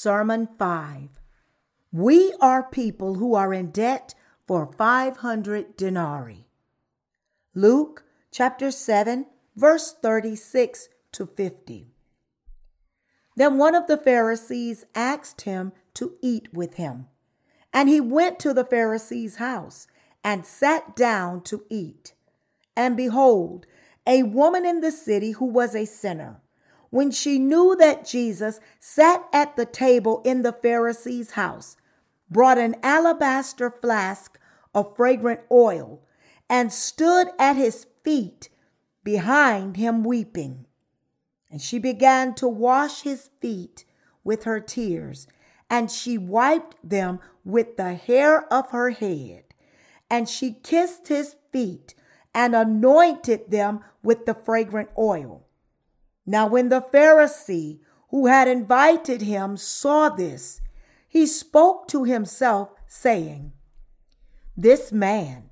Sermon 5. We are people who are in debt for 500 denarii. Luke chapter 7, verse 36 to 50. Then one of the Pharisees asked him to eat with him. And he went to the Pharisee's house and sat down to eat. And behold, a woman in the city who was a sinner when she knew that Jesus sat at the table in the Pharisee's house, brought an alabaster flask of fragrant oil and stood at his feet behind him weeping. And she began to wash his feet with her tears, and she wiped them with the hair of her head. And she kissed his feet and anointed them with the fragrant oil. Now, when the Pharisee who had invited him saw this, he spoke to himself, saying, This man,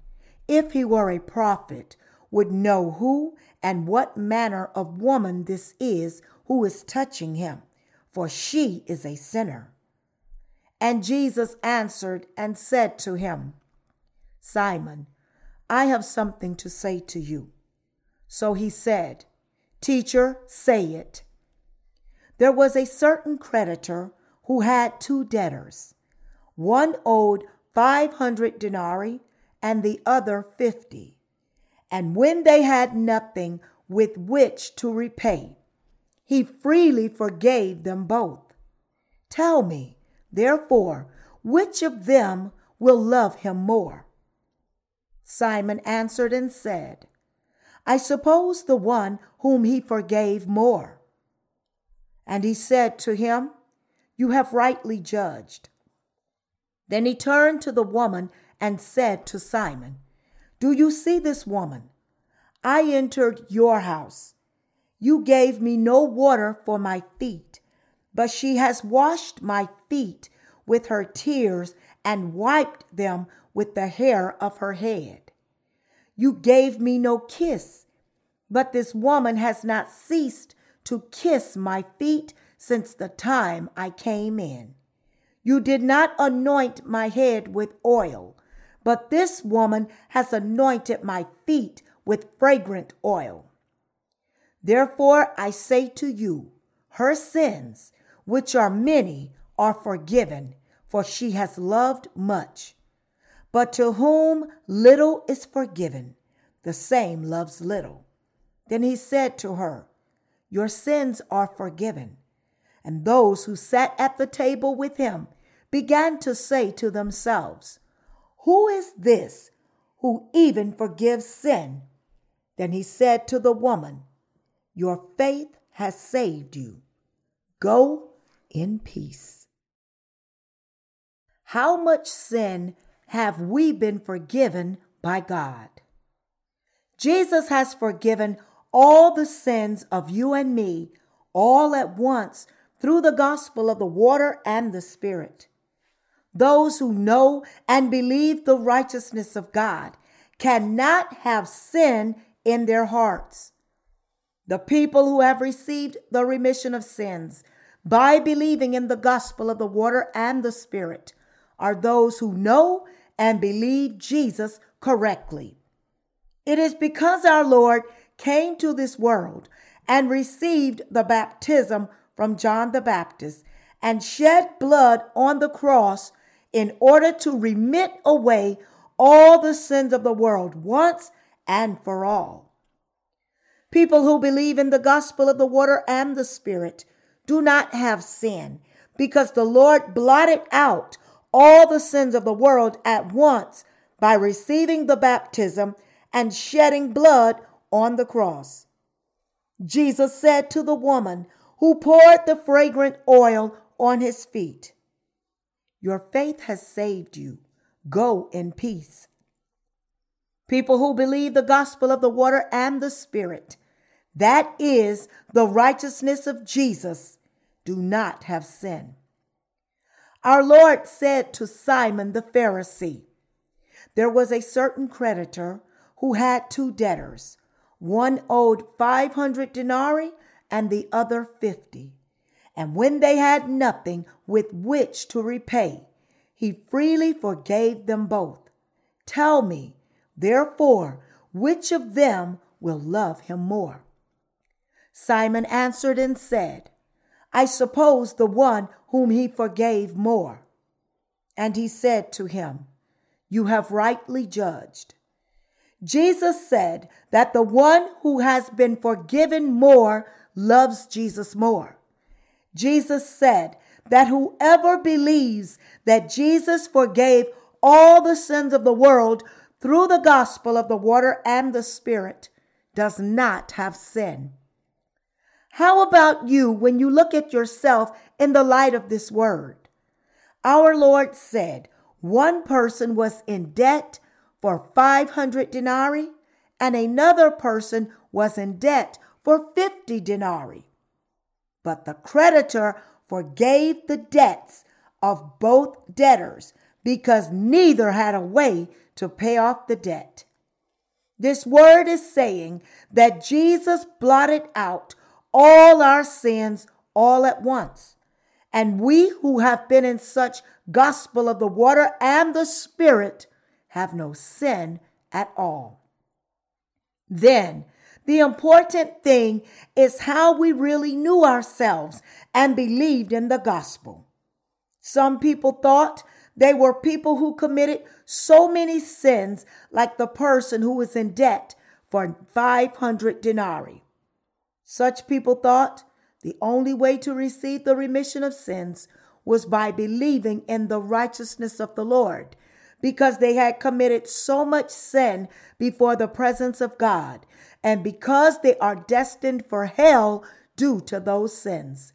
if he were a prophet, would know who and what manner of woman this is who is touching him, for she is a sinner. And Jesus answered and said to him, Simon, I have something to say to you. So he said, Teacher, say it. There was a certain creditor who had two debtors. One owed 500 denarii and the other 50. And when they had nothing with which to repay, he freely forgave them both. Tell me, therefore, which of them will love him more? Simon answered and said, I suppose the one whom he forgave more. And he said to him, You have rightly judged. Then he turned to the woman and said to Simon, Do you see this woman? I entered your house. You gave me no water for my feet, but she has washed my feet with her tears and wiped them with the hair of her head. You gave me no kiss, but this woman has not ceased to kiss my feet since the time I came in. You did not anoint my head with oil, but this woman has anointed my feet with fragrant oil. Therefore I say to you, her sins, which are many, are forgiven, for she has loved much. But to whom little is forgiven, the same loves little. Then he said to her, Your sins are forgiven. And those who sat at the table with him began to say to themselves, Who is this who even forgives sin? Then he said to the woman, Your faith has saved you. Go in peace. How much sin have we been forgiven by God. Jesus has forgiven all the sins of you and me all at once through the gospel of the water and the Spirit. Those who know and believe the righteousness of God cannot have sin in their hearts. The people who have received the remission of sins by believing in the gospel of the water and the Spirit are those who know and believe Jesus correctly. It is because our Lord came to this world and received the baptism from John the Baptist and shed blood on the cross in order to remit away all the sins of the world once and for all. People who believe in the gospel of the water and the Spirit do not have sin because the Lord blotted out all the sins of the world at once by receiving the baptism and shedding blood on the cross. Jesus said to the woman who poured the fragrant oil on his feet, Your faith has saved you. Go in peace. People who believe the gospel of the water and the spirit, that is the righteousness of Jesus, do not have sin. Our Lord said to Simon the Pharisee, There was a certain creditor who had two debtors. One owed 500 denarii and the other 50. And when they had nothing with which to repay, he freely forgave them both. Tell me, therefore, which of them will love him more? Simon answered and said, I suppose the one whom he forgave more. And he said to him, You have rightly judged. Jesus said that the one who has been forgiven more loves Jesus more. Jesus said that whoever believes that Jesus forgave all the sins of the world through the gospel of the water and the Spirit does not have sin. How about you when you look at yourself in the light of this word? Our Lord said one person was in debt for 500 denarii and another person was in debt for 50 denarii. But the creditor forgave the debts of both debtors because neither had a way to pay off the debt. This word is saying that Jesus blotted out all our sins all at once. And we who have been in such gospel of the water and the spirit have no sin at all. Then, the important thing is how we really knew ourselves and believed in the gospel. Some people thought they were people who committed so many sins, like the person who was in debt for 500 denarii. Such people thought the only way to receive the remission of sins was by believing in the righteousness of the Lord, because they had committed so much sin before the presence of God, and because they are destined for hell due to those sins.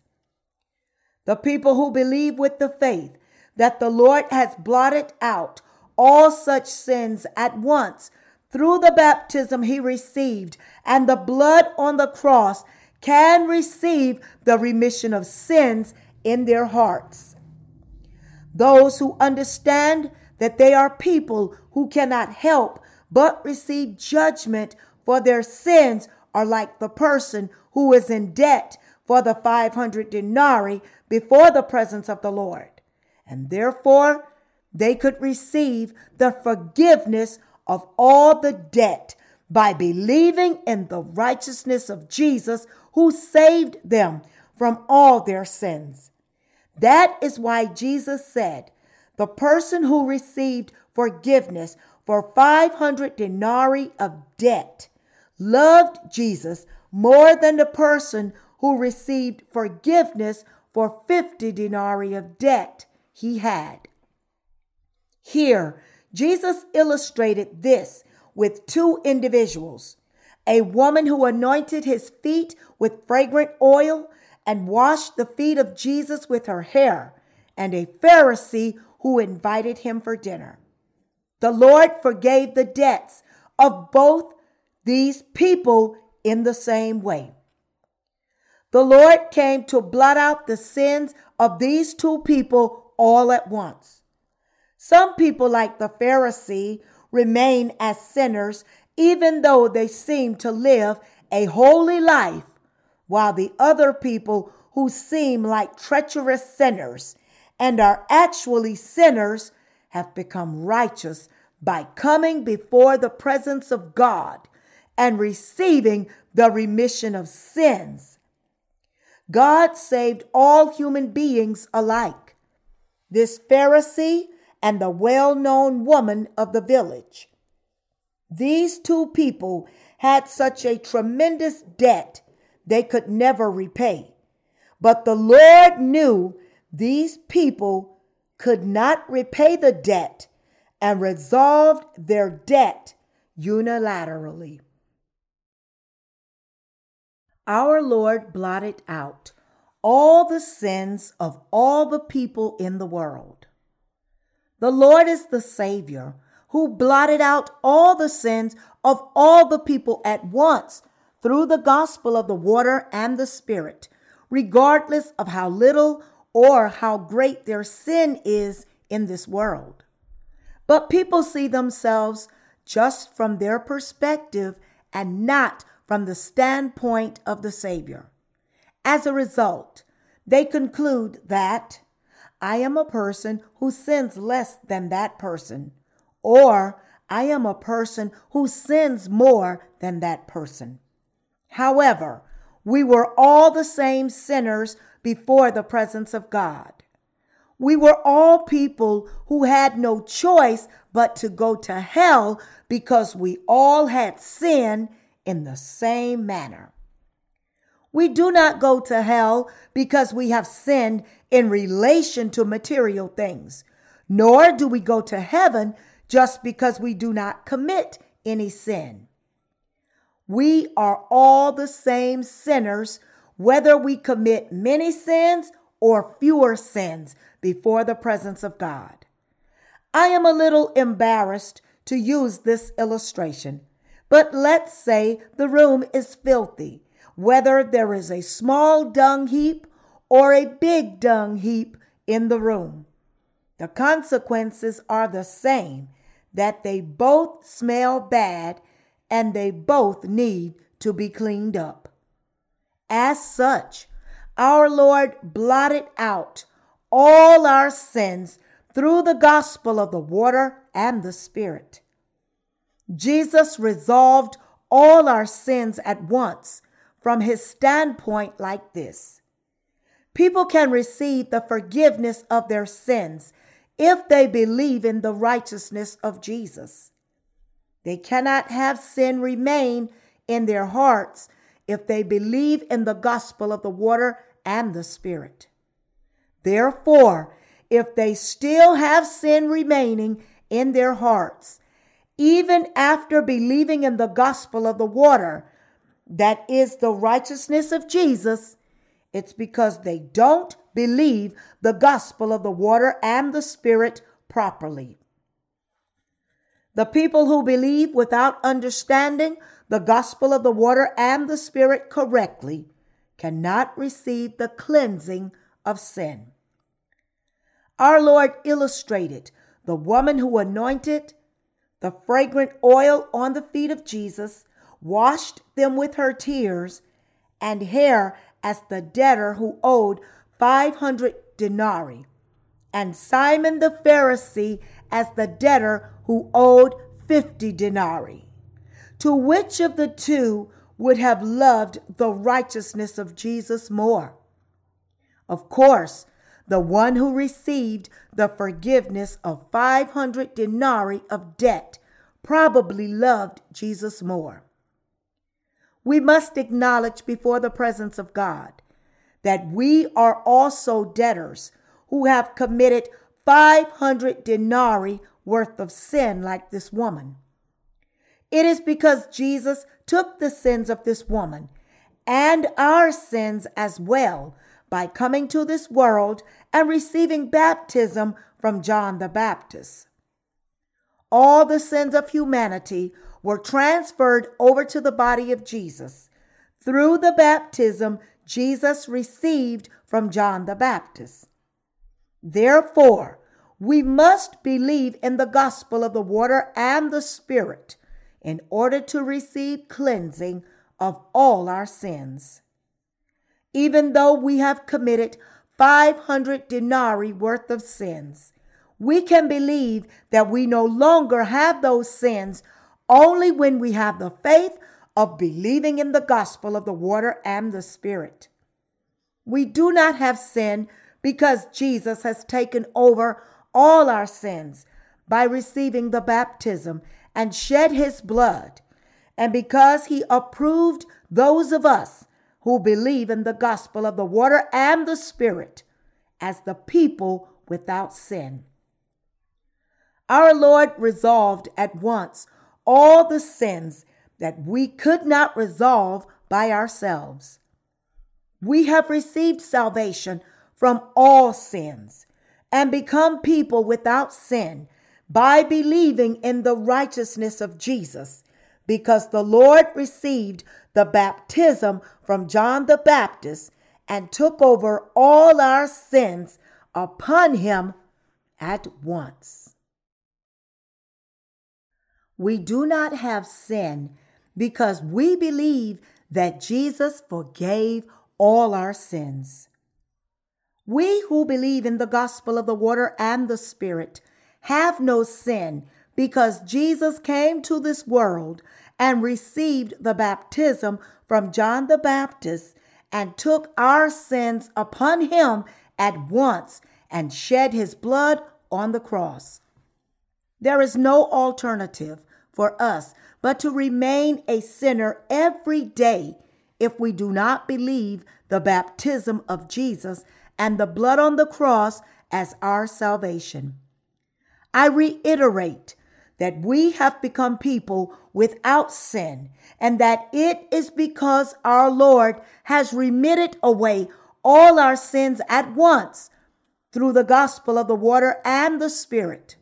The people who believe with the faith that the Lord has blotted out all such sins at once through the baptism he received and the blood on the cross can receive the remission of sins in their hearts. Those who understand that they are people who cannot help but receive judgment for their sins are like the person who is in debt for the 500 denarii before the presence of the Lord. And therefore, they could receive the forgiveness of all the debt by believing in the righteousness of Jesus who saved them from all their sins. That is why Jesus said, The person who received forgiveness for 500 denarii of debt loved Jesus more than the person who received forgiveness for 50 denarii of debt he had. Here, Jesus illustrated this with two individuals a woman who anointed his feet with fragrant oil and washed the feet of Jesus with her hair, and a Pharisee who invited him for dinner. The Lord forgave the debts of both these people in the same way. The Lord came to blot out the sins of these two people all at once. Some people, like the Pharisee, remain as sinners even though they seem to live a holy life, while the other people who seem like treacherous sinners and are actually sinners have become righteous by coming before the presence of God and receiving the remission of sins. God saved all human beings alike. This Pharisee and the well known woman of the village. These two people had such a tremendous debt they could never repay. But the Lord knew these people could not repay the debt and resolved their debt unilaterally. Our Lord blotted out all the sins of all the people in the world. The Lord is the Savior who blotted out all the sins of all the people at once through the gospel of the water and the Spirit, regardless of how little or how great their sin is in this world. But people see themselves just from their perspective and not from the standpoint of the Savior. As a result, they conclude that I am a person who sins less than that person, or I am a person who sins more than that person. However, we were all the same sinners before the presence of God. We were all people who had no choice but to go to hell because we all had sin in the same manner. We do not go to hell because we have sinned in relation to material things, nor do we go to heaven just because we do not commit any sin. We are all the same sinners, whether we commit many sins or fewer sins before the presence of God. I am a little embarrassed to use this illustration, but let's say the room is filthy, whether there is a small dung heap or a big dung heap in the room. The consequences are the same that they both smell bad and they both need to be cleaned up. As such, our Lord blotted out all our sins through the gospel of the water and the Spirit. Jesus resolved all our sins at once from his standpoint like this People can receive the forgiveness of their sins if they believe in the righteousness of Jesus. They cannot have sin remain in their hearts if they believe in the gospel of the water and the Spirit. Therefore, if they still have sin remaining in their hearts, even after believing in the gospel of the water, that is the righteousness of Jesus, it's because they don't believe the gospel of the water and the Spirit properly. The people who believe without understanding the gospel of the water and the Spirit correctly cannot receive the cleansing of sin. Our Lord illustrated the woman who anointed the fragrant oil on the feet of Jesus, washed them with her tears and hair as the debtor who owed 500 denarii, and Simon the Pharisee as the debtor who owed 50 denarii. To which of the two would have loved the righteousness of Jesus more? Of course, the one who received the forgiveness of 500 denarii of debt probably loved Jesus more. We must acknowledge before the presence of God that we are also debtors who have committed 500 denarii worth of sin like this woman. It is because Jesus took the sins of this woman and our sins as well by coming to this world and receiving baptism from John the Baptist. All the sins of humanity were transferred over to the body of Jesus through the baptism Jesus received from John the Baptist. Therefore, we must believe in the gospel of the water and the Spirit in order to receive cleansing of all our sins. Even though we have committed 500 denarii worth of sins, we can believe that we no longer have those sins only when we have the faith of believing in the gospel of the water and the Spirit. We do not have sin because Jesus has taken over all our sins by receiving the baptism and shed his blood, and because he approved those of us who believe in the gospel of the water and the Spirit as the people without sin. Our Lord resolved at once all the sins that we could not resolve by ourselves. We have received salvation from all sins and become people without sin by believing in the righteousness of Jesus, because the Lord received the baptism from John the Baptist and took over all our sins upon him at once. We do not have sin because we believe that Jesus forgave all our sins. We who believe in the gospel of the water and the Spirit have no sin because Jesus came to this world and received the baptism from John the Baptist and took our sins upon him at once and shed his blood on the cross. There is no alternative for us but to remain a sinner every day if we do not believe the baptism of Jesus and the blood on the cross as our salvation. I reiterate that we have become people without sin, and that it is because our Lord has remitted away all our sins at once through the gospel of the water and the Spirit.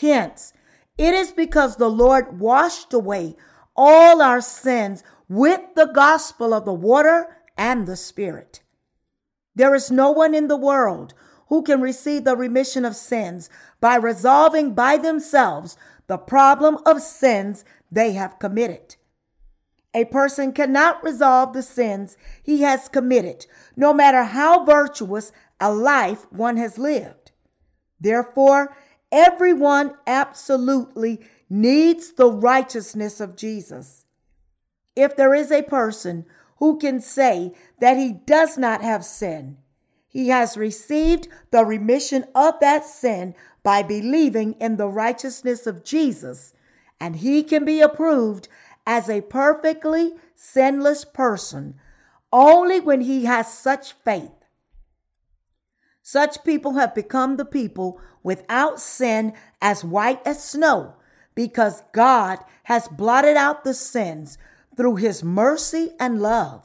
Hence, it is because the Lord washed away all our sins with the gospel of the water and the Spirit. There is no one in the world who can receive the remission of sins by resolving by themselves the problem of sins they have committed. A person cannot resolve the sins he has committed, no matter how virtuous a life one has lived. Therefore, everyone absolutely needs the righteousness of Jesus. If there is a person who can say that he does not have sin, he has received the remission of that sin by believing in the righteousness of Jesus, and he can be approved as a perfectly sinless person only when he has such faith. Such people have become the people without sin as white as snow because God has blotted out the sins through his mercy and love.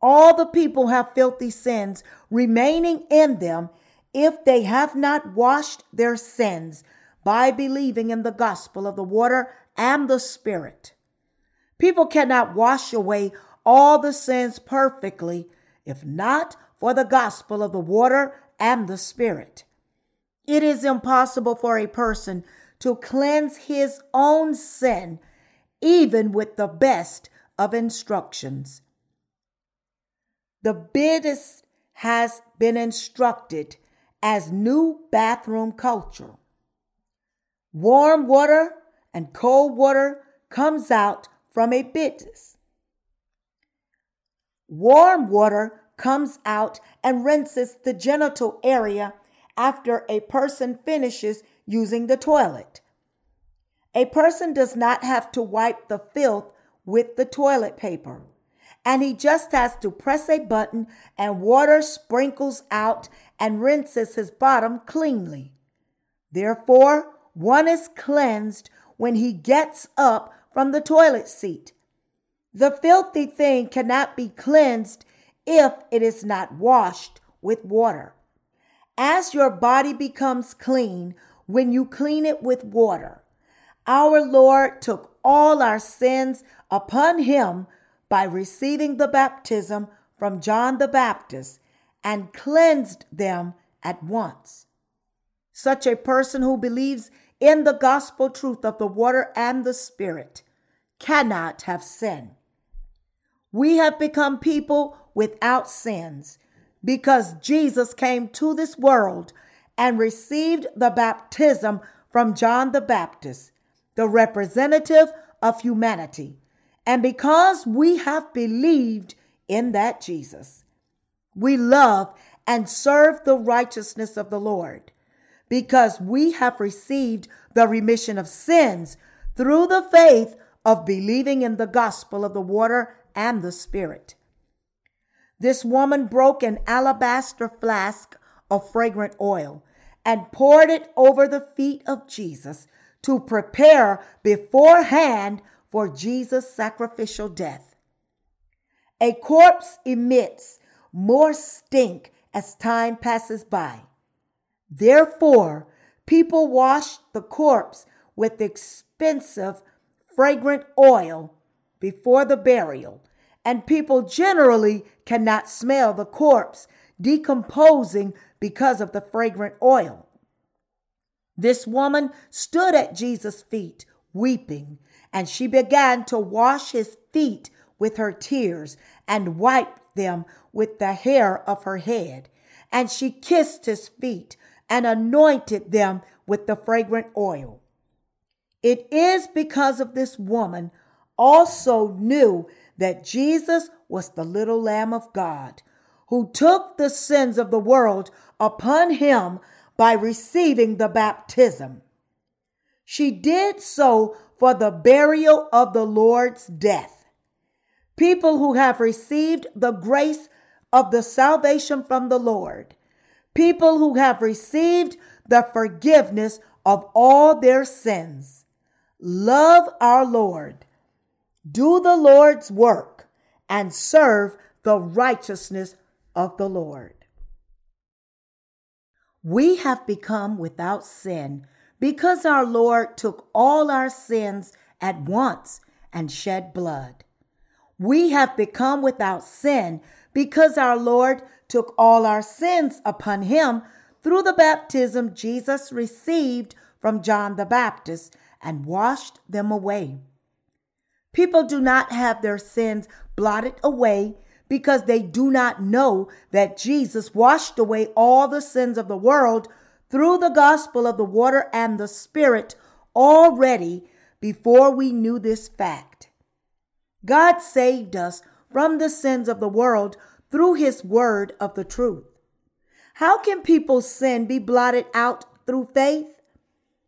All the people have filthy sins remaining in them if they have not washed their sins by believing in the gospel of the water and the Spirit. People cannot wash away all the sins perfectly if not for the gospel of the water and the Spirit. It is impossible for a person to cleanse his own sin, even with the best of instructions. The Buddhist has been instructed as new bathroom culture. Warm water and cold water comes out from a Buddhist. Warm water comes out and rinses the genital area after a person finishes using the toilet. A person does not have to wipe the filth with the toilet paper and he just has to press a button and water sprinkles out and rinses his bottom cleanly. Therefore, one is cleansed when he gets up from the toilet seat. The filthy thing cannot be cleansed if it is not washed with water. As your body becomes clean when you clean it with water, our Lord took all our sins upon him by receiving the baptism from John the Baptist and cleansed them at once. Such a person who believes in the gospel truth of the water and the Spirit cannot have sin. We have become people without sins because Jesus came to this world and received the baptism from John the Baptist, the representative of humanity. And because we have believed in that Jesus, we love and serve the righteousness of the Lord because we have received the remission of sins through the faith of believing in the gospel of the water and the Spirit. This woman broke an alabaster flask of fragrant oil and poured it over the feet of Jesus to prepare beforehand for Jesus' sacrificial death. A corpse emits more stink as time passes by. Therefore, people wash the corpse with expensive, fragrant oil before the burial, and people generally cannot smell the corpse decomposing because of the fragrant oil. This woman stood at Jesus' feet, weeping, and she began to wash his feet with her tears and wiped them with the hair of her head. and she kissed his feet and anointed them with the fragrant oil. It is because of this woman also knew that Jesus was the little Lamb of God who took the sins of the world upon him by receiving the baptism. She did so for the burial of the Lord's death. People who have received the grace of the salvation from the Lord, people who have received the forgiveness of all their sins, love our Lord, do the Lord's work, and serve the righteousness of the Lord. We have become without sin because our Lord took all our sins at once and shed blood. We have become without sin because our Lord took all our sins upon him through the baptism Jesus received from John the Baptist and washed them away. People do not have their sins blotted away because they do not know that Jesus washed away all the sins of the world through the gospel of the water and the Spirit already before we knew this fact. God saved us from the sins of the world through his word of the truth. How can people's sin be blotted out through faith?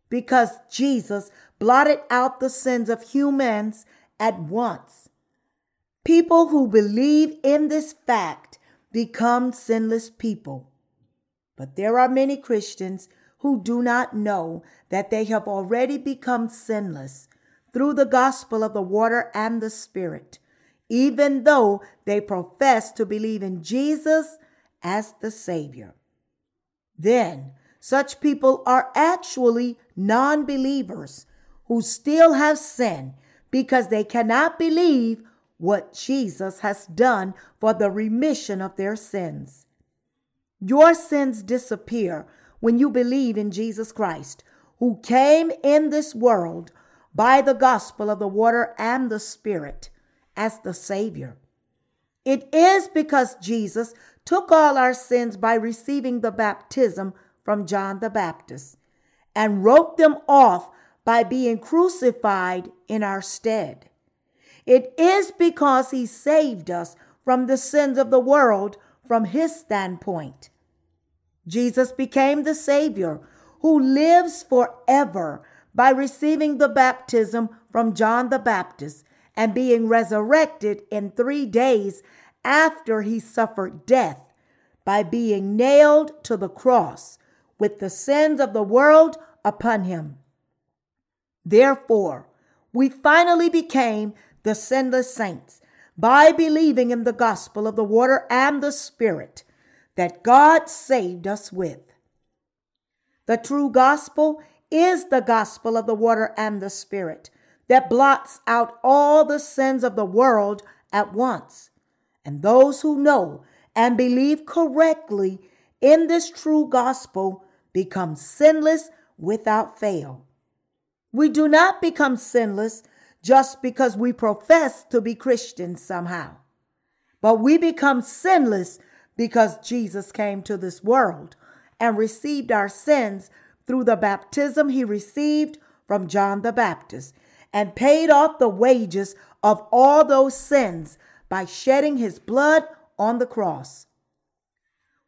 Because Jesus blotted out the sins of humans at once. People who believe in this fact become sinless people. But there are many Christians who do not know that they have already become sinless through the gospel of the water and the Spirit, even though they profess to believe in Jesus as the Savior. Then, such people are actually non believers who still have sin because they cannot believe what Jesus has done for the remission of their sins. Your sins disappear when you believe in Jesus Christ, who came in this world by the gospel of the water and the Spirit as the Savior. It is because Jesus took all our sins by receiving the baptism from John the Baptist and wrote them off by being crucified in our stead. It is because he saved us from the sins of the world from his standpoint. Jesus became the Savior who lives forever by receiving the baptism from John the Baptist and being resurrected in three days after he suffered death by being nailed to the cross with the sins of the world upon him. Therefore, we finally became the sinless saints by believing in the gospel of the water and the Spirit that God saved us with. The true gospel is the gospel of the water and the Spirit that blots out all the sins of the world at once. And those who know and believe correctly in this true gospel become sinless without fail. We do not become sinless just because we profess to be Christians somehow. But we become sinless because Jesus came to this world and received our sins through the baptism he received from John the Baptist and paid off the wages of all those sins by shedding his blood on the cross.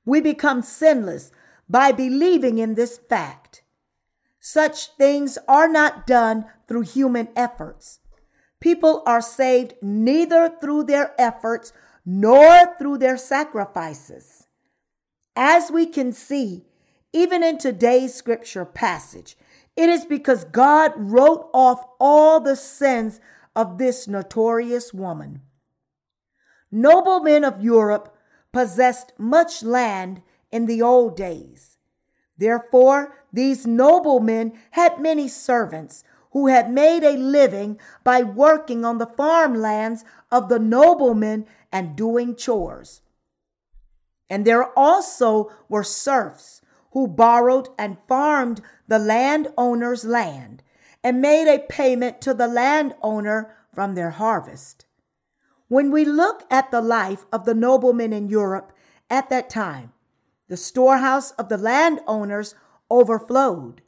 We become sinless by believing in this fact. Such things are not done through human efforts. People are saved neither through their efforts nor through their sacrifices. As we can see, even in today's scripture passage, it is because God wrote off all the sins of this notorious woman. Noblemen of Europe possessed much land in the old days. Therefore, these noblemen had many servants who had made a living by working on the farmlands of the noblemen and doing chores. And there also were serfs who borrowed and farmed the landowner's land and made a payment to the landowner from their harvest. When we look at the life of the noblemen in Europe at that time, The storehouse of the landowners overflowed,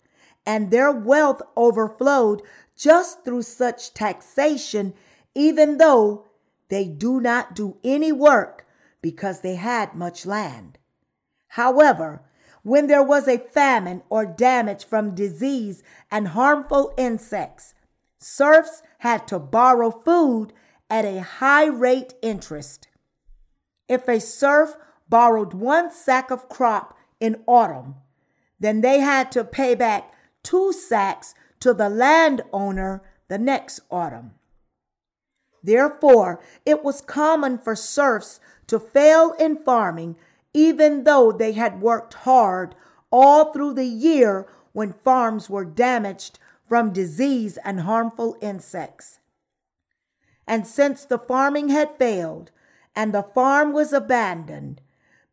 and their wealth overflowed just through such taxation, even though they do not do any work because they had much land. However, when there was a famine or damage from disease and harmful insects, serfs had to borrow food at a high rate interest. If a serf borrowed one sack of crop in autumn, then they had to pay back two sacks to the landowner the next autumn. Therefore, it was common for serfs to fail in farming, even though they had worked hard all through the year when farms were damaged from disease and harmful insects. And since the farming had failed and the farm was abandoned,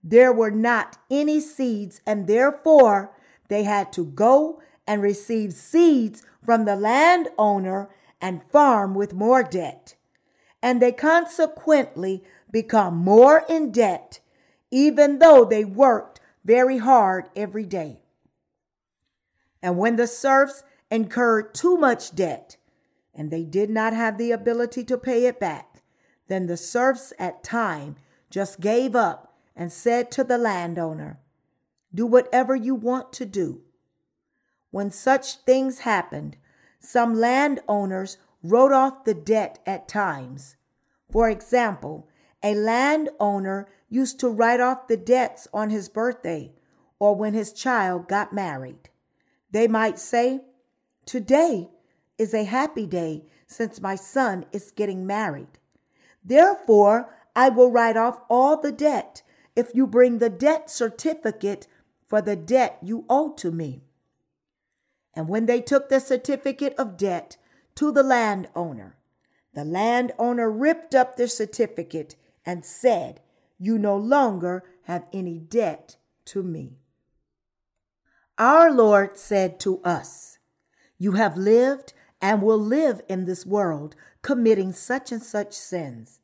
there were not any seeds, and therefore they had to go and receive seeds from the landowner and farm with more debt. And they consequently become more in debt, even though they worked very hard every day. And when the serfs incurred too much debt and they did not have the ability to pay it back, then the serfs at time just gave up and said to the landowner, Do whatever you want to do. When such things happened, some landowners wrote off the debt at times. For example, a landowner used to write off the debts on his birthday or when his child got married. They might say, Today is a happy day since my son is getting married. Therefore, I will write off all the debt if you bring the debt certificate for the debt you owe to me. And when they took the certificate of debt to the landowner, the landowner ripped up the certificate and said, You no longer have any debt to me. Our Lord said to us, You have lived and will live in this world committing such and such sins.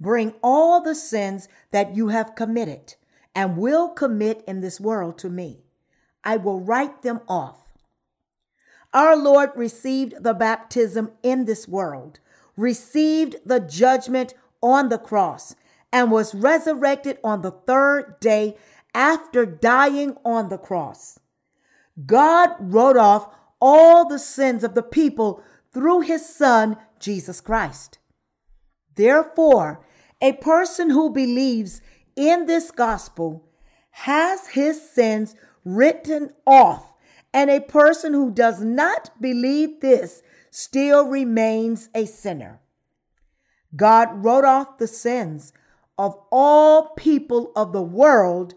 Bring all the sins that you have committed and will commit in this world to me. I will write them off our Lord received the baptism in this world, received the judgment on the cross, and was resurrected on the third day after dying on the cross. God wrote off all the sins of the people through his Son, Jesus Christ. Therefore, a person who believes in this gospel has his sins written off and a person who does not believe this still remains a sinner. God wrote off the sins of all people of the world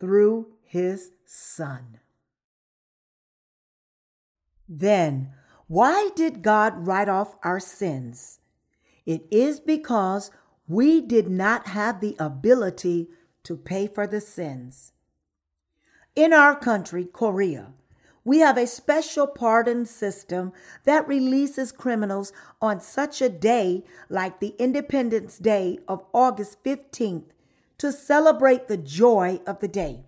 through his Son. Then, why did God write off our sins? It is because we did not have the ability to pay for the sins. In our country, Korea, we have a special pardon system that releases criminals on such a day like the Independence Day of August 15th to celebrate the joy of the day.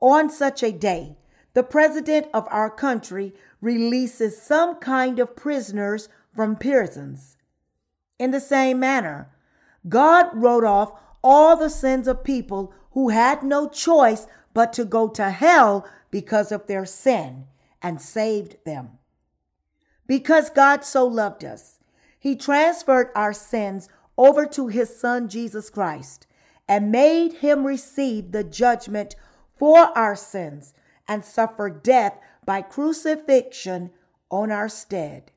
On such a day, the president of our country releases some kind of prisoners from prisons. In the same manner, God wrote off all the sins of people who had no choice but to go to hell because of their sin and saved them. Because God so loved us, He transferred our sins over to His Son Jesus Christ and made Him receive the judgment for our sins and suffer death by crucifixion on our stead.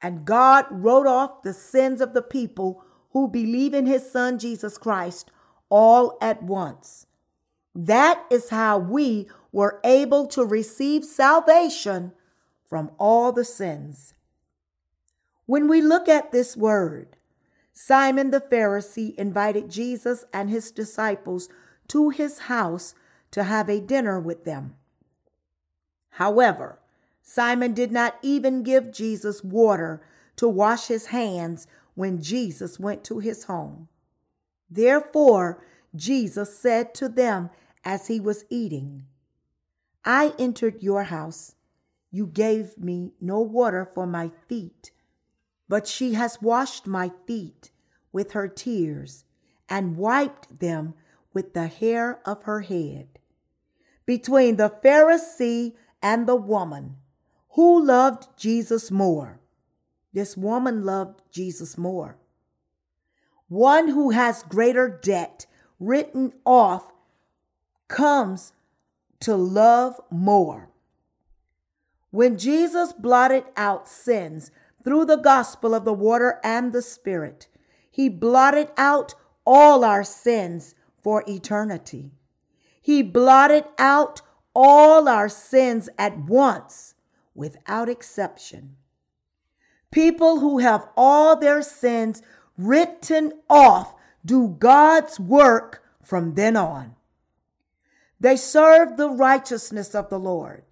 And God wrote off the sins of the people who believe in His Son Jesus Christ all at once. That is how we were able to receive salvation from all the sins. When we look at this word, Simon the Pharisee invited Jesus and his disciples to his house to have a dinner with them. However, Simon did not even give Jesus water to wash his hands when Jesus went to his home. Therefore, Jesus said to them as he was eating. I entered your house. You gave me no water for my feet, but she has washed my feet with her tears and wiped them with the hair of her head. Between the Pharisee and the woman, who loved Jesus more? This woman loved Jesus more. One who has greater debt written off comes to love more. When Jesus blotted out sins through the gospel of the water and the Spirit, he blotted out all our sins for eternity. He blotted out all our sins at once without exception. People who have all their sins written off do God's work from then on. They serve the righteousness of the Lord.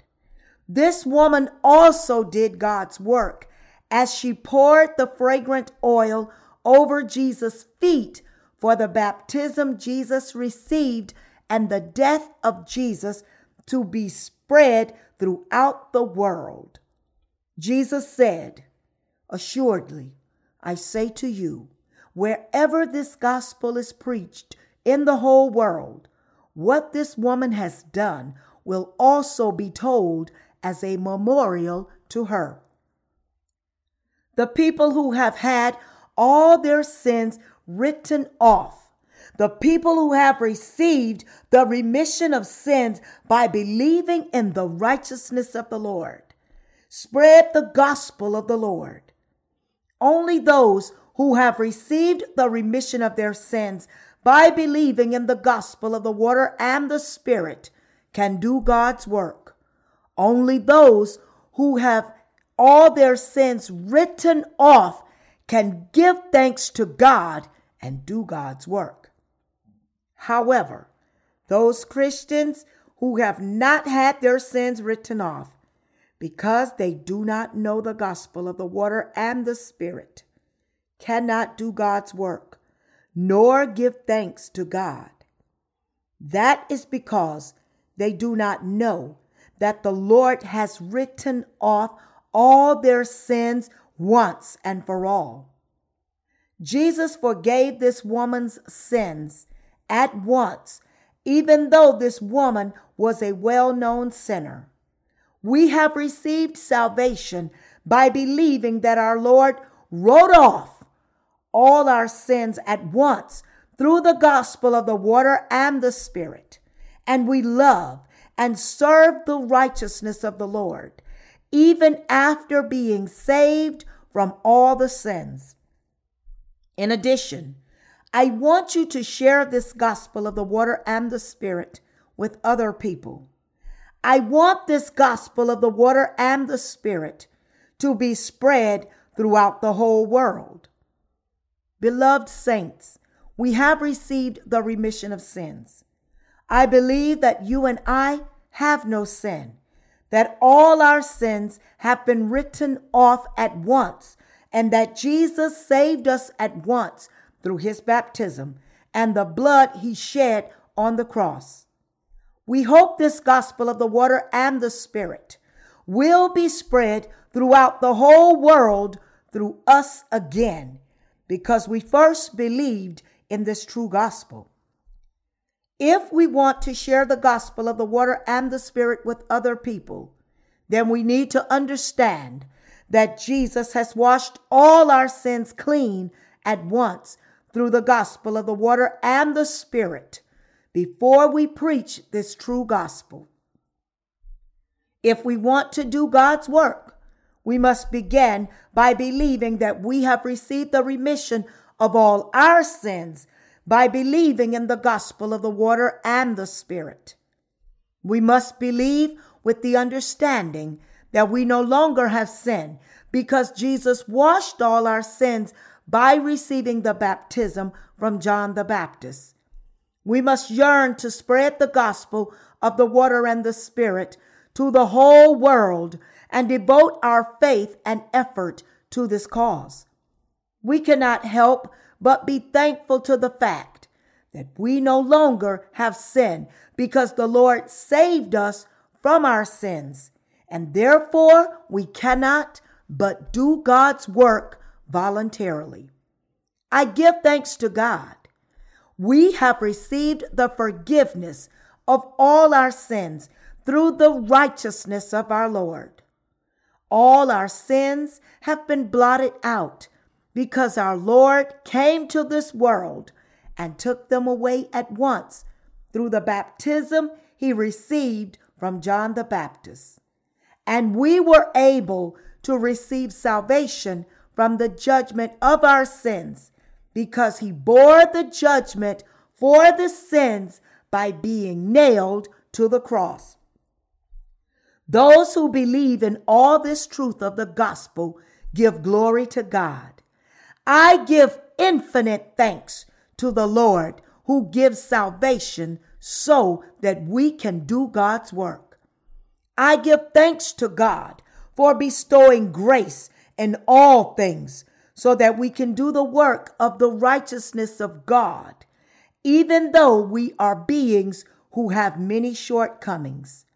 This woman also did God's work as she poured the fragrant oil over Jesus' feet for the baptism Jesus received and the death of Jesus to be spread throughout the world. Jesus said, Assuredly, I say to you, wherever this gospel is preached in the whole world, what this woman has done will also be told as a memorial to her. The people who have had all their sins written off. The people who have received the remission of sins by believing in the righteousness of the Lord. Spread the gospel of the Lord. Only those who have received the remission of their sins by believing in the gospel of the water and the Spirit can do God's work. Only those who have all their sins written off can give thanks to God and do God's work. However, those Christians who have not had their sins written off because they do not know the gospel of the water and the Spirit cannot do God's work nor give thanks to God. That is because they do not know that the Lord has written off all their sins once and for all. Jesus forgave this woman's sins at once, even though this woman was a well known sinner. We have received salvation by believing that our Lord wrote off all our sins at once through the gospel of the water and the Spirit. And we love and serve the righteousness of the Lord, even after being saved from all the sins. In addition, I want you to share this gospel of the water and the spirit with other people. I want this gospel of the water and the spirit to be spread throughout the whole world. Beloved saints, we have received the remission of sins. I believe that you and I have no sin, that all our sins have been written off at once and that Jesus saved us at once through his baptism and the blood he shed on the cross. We hope this gospel of the water and the spirit will be spread throughout the whole world through us again because we first believed in this true gospel. If we want to share the gospel of the water and the spirit with other people, then we need to understand that Jesus has washed all our sins clean at once through the gospel of the water and the Spirit before we preach this true gospel. If we want to do God's work, we must begin by believing that we have received the remission of all our sins by believing in the gospel of the water and the Spirit. We must believe with the understanding that we no longer have sin because Jesus washed all our sins by receiving the baptism from John the Baptist. We must yearn to spread the gospel of the water and the spirit to the whole world and devote our faith and effort to this cause. We cannot help but be thankful to the fact that we no longer have sin because the Lord saved us from our sins. And therefore, we cannot but do God's work voluntarily. I give thanks to God. We have received the forgiveness of all our sins through the righteousness of our Lord. All our sins have been blotted out because our Lord came to this world and took them away at once through the baptism he received from John the Baptist. And we were able to receive salvation from the judgment of our sins because he bore the judgment for the sins by being nailed to the cross. Those who believe in all this truth of the gospel give glory to God. I give infinite thanks to the Lord who gives salvation so that we can do God's work. I give thanks to God for bestowing grace in all things so that we can do the work of the righteousness of God, even though we are beings who have many shortcomings.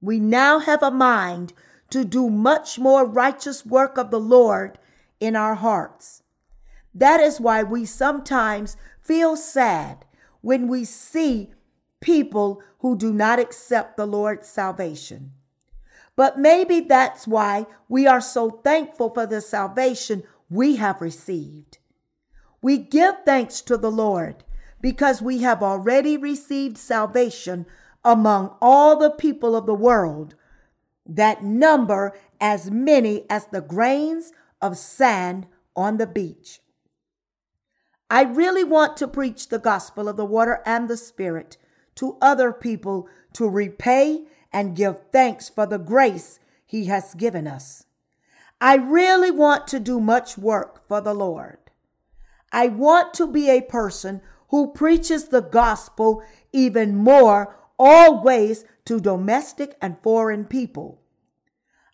We now have a mind to do much more righteous work of the Lord in our hearts. That is why we sometimes feel sad when we see people who do not accept the Lord's salvation. But maybe that's why we are so thankful for the salvation we have received. We give thanks to the Lord because we have already received salvation among all the people of the world that number as many as the grains of sand on the beach. I really want to preach the gospel of the water and the spirit to other people to repay and give thanks for the grace he has given us. I really want to do much work for the Lord. I want to be a person who preaches the gospel even more always to domestic and foreign people.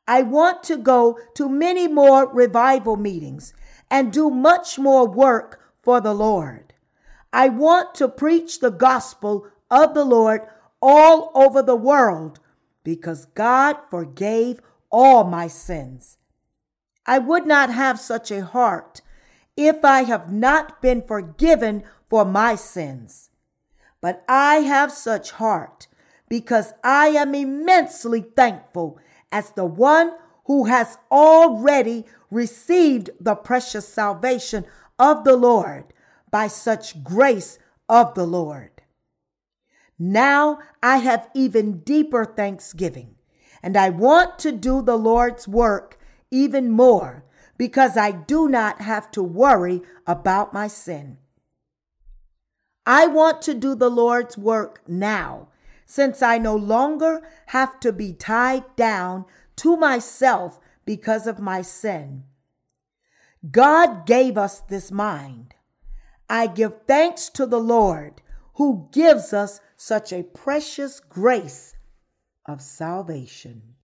I want to go to many more revival meetings and do much more work for the Lord. I want to preach the gospel of the Lord all over the world because God forgave all my sins. I would not have such a heart if I have not been forgiven for my sins. But I have such heart because I am immensely thankful as the one who has already received the precious salvation of the Lord by such grace of the Lord. Now I have even deeper thanksgiving, and I want to do the Lord's work even more because I do not have to worry about my sin. I want to do the Lord's work now, since I no longer have to be tied down to myself because of my sin. God gave us this mind. I give thanks to the Lord who gives us such a precious grace of salvation.